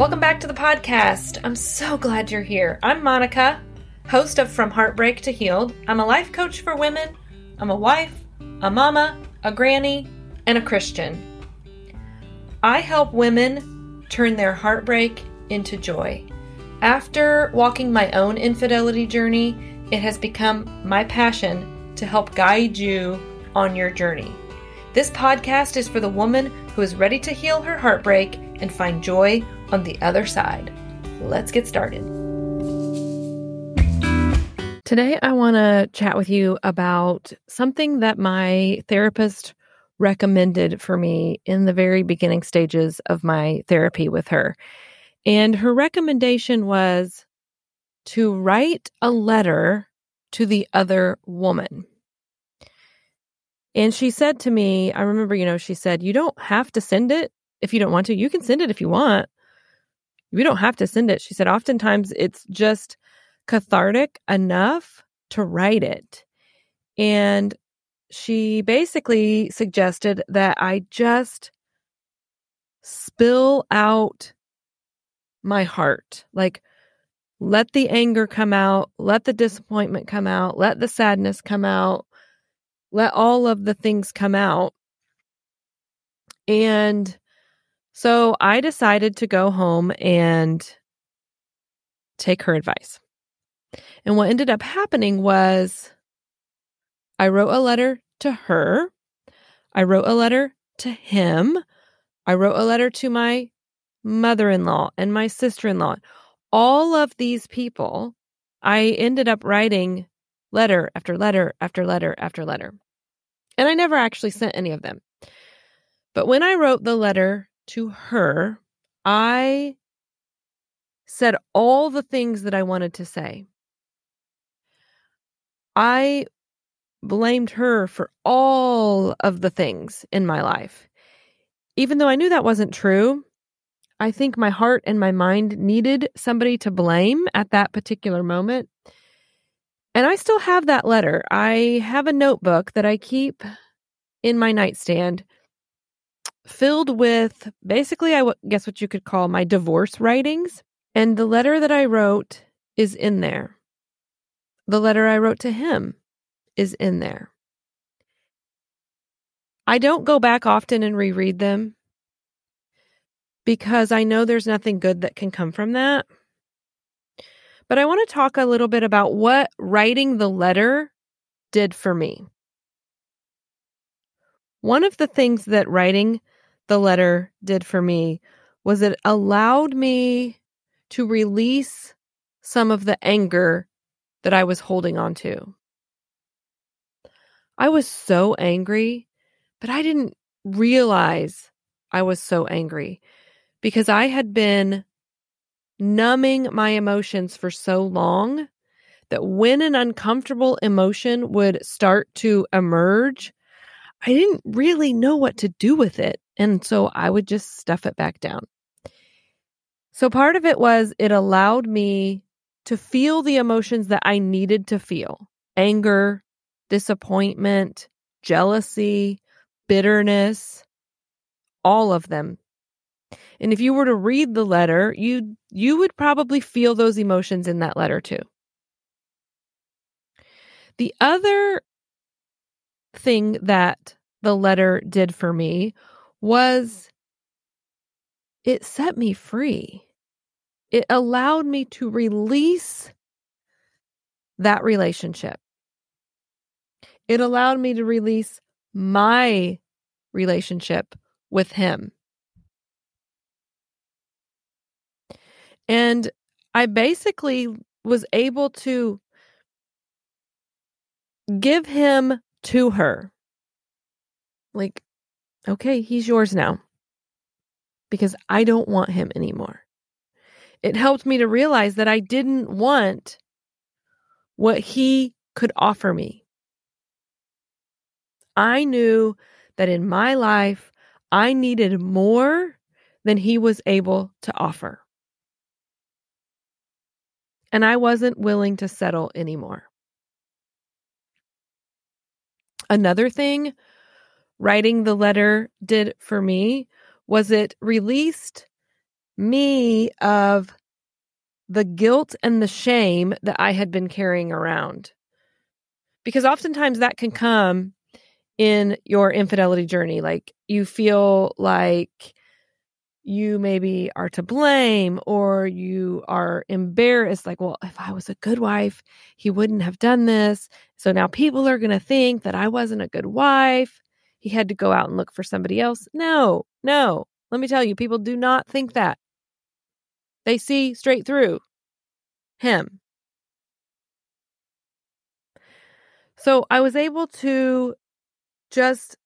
Welcome back to the podcast. I'm so glad you're here. I'm Monica, host of From Heartbreak to Healed. I'm a life coach for women, I'm a wife, a mama, a granny, and a Christian. I help women turn their heartbreak into joy. After walking my own infidelity journey, it has become my passion to help guide you on your journey. This podcast is for the woman who is ready to heal her heartbreak and find joy on the other side. Let's get started. Today, I want to chat with you about something that my therapist recommended for me in the very beginning stages of my therapy with her. And her recommendation was to write a letter to the other woman. And she said to me, I remember, you know, she said, You don't have to send it if you don't want to. You can send it if you want. You don't have to send it. She said, Oftentimes it's just cathartic enough to write it. And she basically suggested that I just spill out my heart. Like, let the anger come out, let the disappointment come out, let the sadness come out, let all of the things come out. And so I decided to go home and take her advice. And what ended up happening was I wrote a letter to her. I wrote a letter to him. I wrote a letter to my mother in law and my sister in law. All of these people, I ended up writing letter after letter after letter after letter. And I never actually sent any of them. But when I wrote the letter to her, I said all the things that I wanted to say. I blamed her for all of the things in my life. Even though I knew that wasn't true, I think my heart and my mind needed somebody to blame at that particular moment. And I still have that letter. I have a notebook that I keep in my nightstand filled with basically, I guess what you could call my divorce writings. And the letter that I wrote is in there. The letter I wrote to him is in there. I don't go back often and reread them because I know there's nothing good that can come from that. But I want to talk a little bit about what writing the letter did for me. One of the things that writing the letter did for me was it allowed me to release some of the anger that I was holding on to. I was so angry, but I didn't realize I was so angry because I had been numbing my emotions for so long that when an uncomfortable emotion would start to emerge, I didn't really know what to do with it. And so I would just stuff it back down. So part of it was it allowed me to feel the emotions that I needed to feel anger, disappointment, jealousy, bitterness, all of them. And if you were to read the letter, you you would probably feel those emotions in that letter too. The other thing that the letter did for me was it set me free. It allowed me to release that relationship. It allowed me to release my relationship with him. And I basically was able to give him to her. Like, okay, he's yours now because I don't want him anymore. It helped me to realize that I didn't want what he could offer me. I knew that in my life, I needed more than he was able to offer. And I wasn't willing to settle anymore. Another thing writing the letter did for me was it released me of the guilt and the shame that I had been carrying around. Because oftentimes that can come in your infidelity journey. Like you feel like you maybe are to blame or you are embarrassed. Like, well, if I was a good wife, he wouldn't have done this. So now people are going to think that I wasn't a good wife. He had to go out and look for somebody else. No, no. Let me tell you, people do not think that. They see straight through him. So I was able to just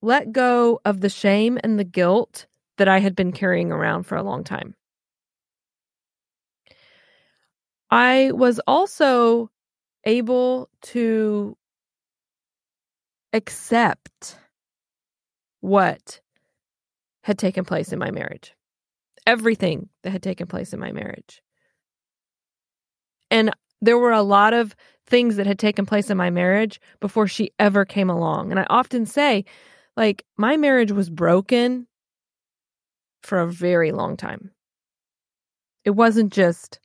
let go of the shame and the guilt that I had been carrying around for a long time. I was also able to accept what had taken place in my marriage, everything that had taken place in my marriage. And there were a lot of things that had taken place in my marriage before she ever came along. And I often say, like, my marriage was broken for a very long time. It wasn't just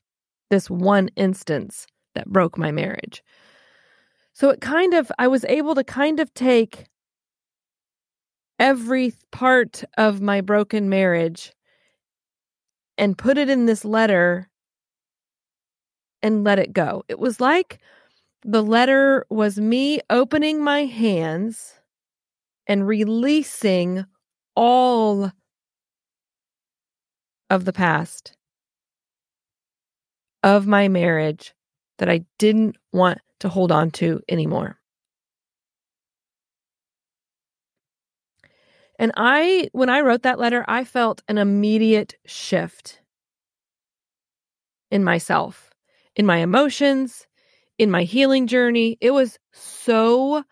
this one instance that broke my marriage. So it kind of, I was able to kind of take every part of my broken marriage and put it in this letter and let it go. It was like the letter was me opening my hands and releasing all of the past of my marriage that I didn't want to hold on to anymore. And I, when I wrote that letter, I felt an immediate shift in myself, in my emotions, in my healing journey. It was so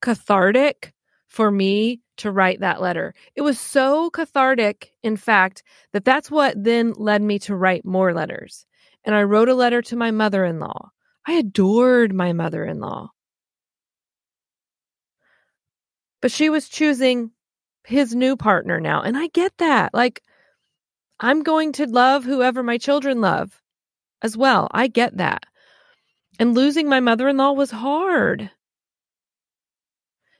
cathartic for me to write that letter. It was so cathartic, in fact, that that's what then led me to write more letters. And I wrote a letter to my mother in law. I adored my mother in law. But she was choosing his new partner now. And I get that. Like, I'm going to love whoever my children love as well. I get that. And losing my mother in law was hard.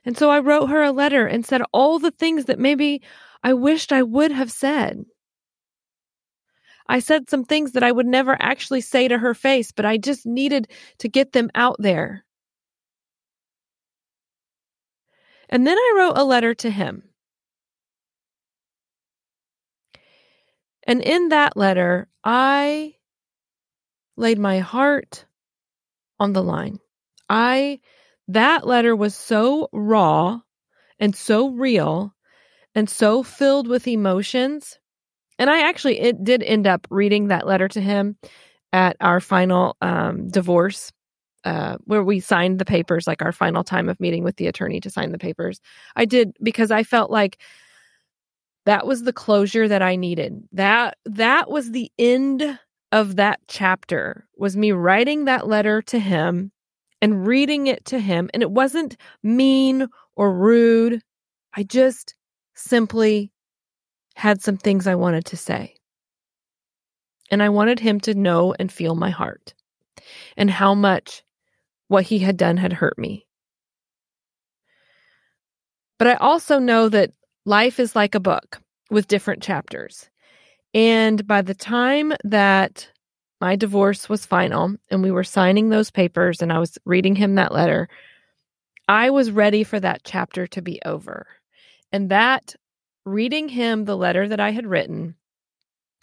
And so I wrote her a letter and said all the things that maybe I wished I would have said. I said some things that I would never actually say to her face, but I just needed to get them out there. And then I wrote a letter to him. And in that letter, I laid my heart on the line. I that letter was so raw and so real and so filled with emotions. And I actually it did end up reading that letter to him at our final um, divorce uh, where we signed the papers, like our final time of meeting with the attorney to sign the papers. I did because I felt like that was the closure that I needed. That that was the end of that chapter. Was me writing that letter to him and reading it to him. And it wasn't mean or rude. I just simply had some things I wanted to say. And I wanted him to know and feel my heart and how much what he had done had hurt me. But I also know that life is like a book with different chapters. And by the time that my divorce was final and we were signing those papers and I was reading him that letter, I was ready for that chapter to be over. And that reading him the letter that I had written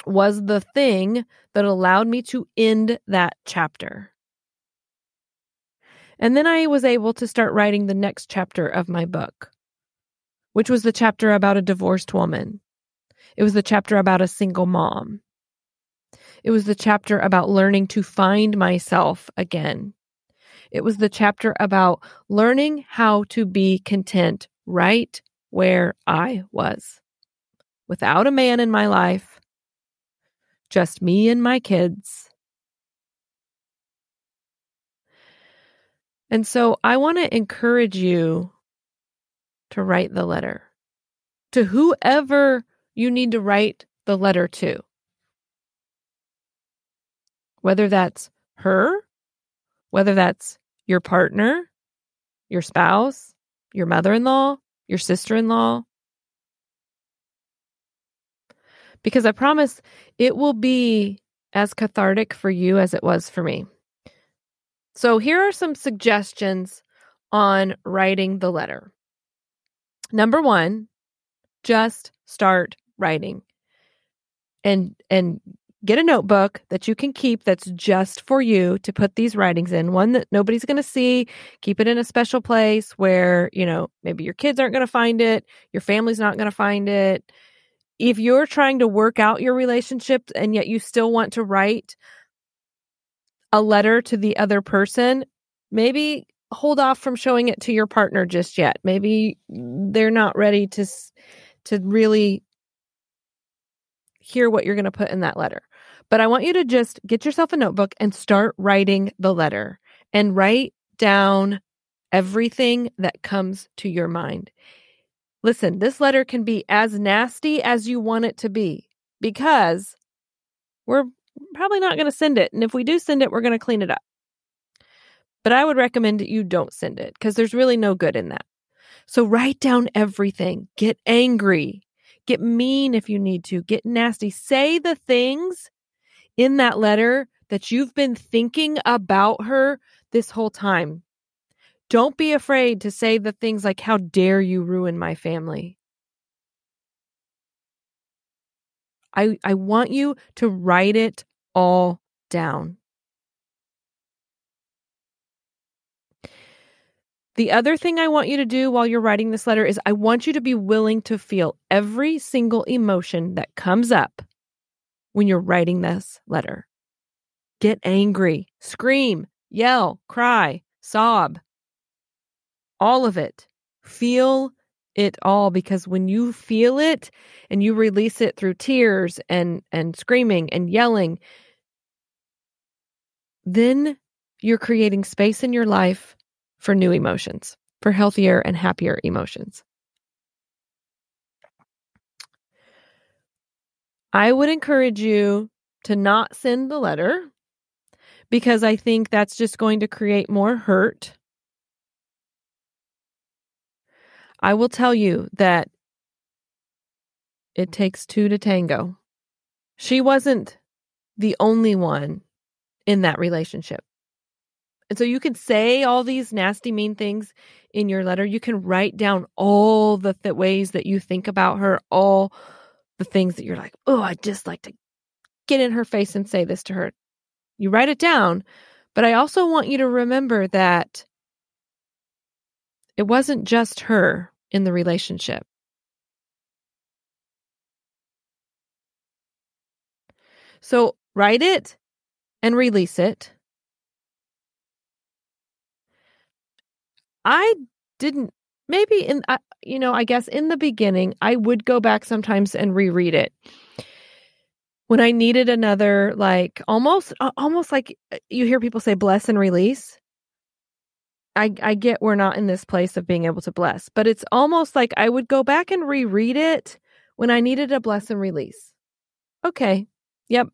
was the thing that allowed me to end that chapter. And then I was able to start writing the next chapter of my book, which was the chapter about a divorced woman. It was the chapter about a single mom. It was the chapter about learning to find myself again. It was the chapter about learning how to be content right where I was. Without a man in my life, just me and my kids. And so I want to encourage you to write the letter to whoever you need to write the letter to. whether that's her, whether that's your partner, your spouse, your mother in law, your sister in law. Because I promise it will be as cathartic for you as it was for me. So, here are some suggestions on writing the letter. Number one, just start writing and and get a notebook that you can keep that's just for you to put these writings in. One that nobody's going to see keep it in a special place where you know maybe your kids aren't going to find it your family's not going to find it. If you're trying to work out your relationship and yet you still want to write a letter to the other person maybe hold off from showing it to your partner just yet. Maybe they're not ready to to really hear what you're going to put in that letter. But I want you to just get yourself a notebook and start writing the letter and write down everything that comes to your mind. Listen, this letter can be as nasty as you want it to be because we're probably not going to send it. And if we do send it, we're going to clean it up. But I would recommend that you don't send it because there's really no good in that. So write down everything. Get angry. Get mean if you need to. Get nasty. Say the things in that letter that you've been thinking about her this whole time. Don't be afraid to say the things like, How dare you ruin my family? I, I want you to write it all down. The other thing I want you to do while you're writing this letter is I want you to be willing to feel every single emotion that comes up when you're writing this letter. Get angry, scream, yell, cry, sob. All of it. Feel it all because when you feel it and you release it through tears and and screaming and yelling then you're creating space in your life for new emotions, for healthier and happier emotions. I would encourage you to not send the letter because I think that's just going to create more hurt. I will tell you that it takes two to tango. She wasn't the only one in that relationship. And so you can say all these nasty, mean things in your letter. You can write down all the th- ways that you think about her, all the things that you're like, oh, I just like to get in her face and say this to her. You write it down. But I also want you to remember that it wasn't just her in the relationship. So write it and release it I didn't maybe in uh, you know, I guess in the beginning I would go back sometimes and reread it. When I needed another like almost almost like uh, you hear people say bless and release. I I get we're not in this place of being able to bless, but it's almost like I would go back and reread it when I needed a bless and release. Okay. Yep.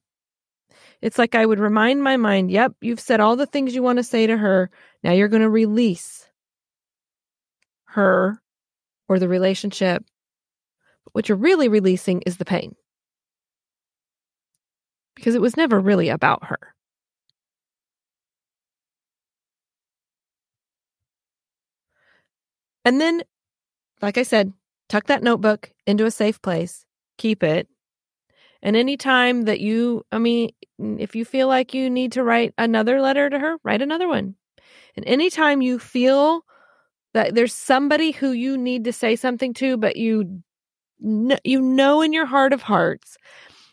It's like I would remind my mind, yep, you've said all the things you want to say to her. Now you're going to release her or the relationship. But What you're really releasing is the pain. Because it was never really about her. And then, like I said, tuck that notebook into a safe place, keep it. And anytime that you, I mean, if you feel like you need to write another letter to her, write another one. And anytime you feel that there's somebody who you need to say something to, but you you know in your heart of hearts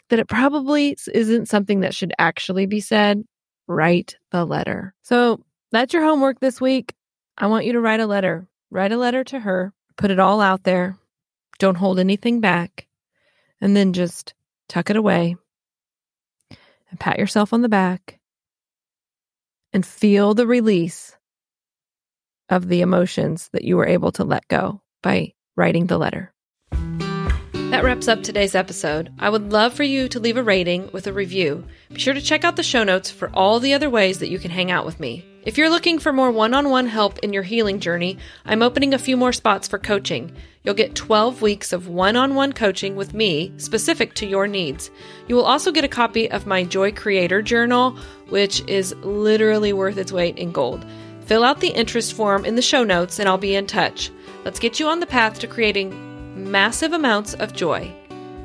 that it probably isn't something that should actually be said. Write the letter. So that's your homework this week. I want you to write a letter. Write a letter to her. Put it all out there. Don't hold anything back. And then just tuck it away and pat yourself on the back and feel the release of the emotions that you were able to let go by writing the letter. That wraps up today's episode. I would love for you to leave a rating with a review. Be sure to check out the show notes for all the other ways that you can hang out with me. If you're looking for more one on one help in your healing journey, I'm opening a few more spots for coaching. You'll get 12 weeks of one on one coaching with me specific to your needs. You will also get a copy of my Joy Creator Journal, which is literally worth its weight in gold. Fill out the interest form in the show notes and I'll be in touch. Let's get you on the path to creating massive amounts of joy.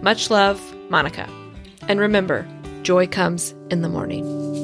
Much love, Monica. And remember, joy comes in the morning.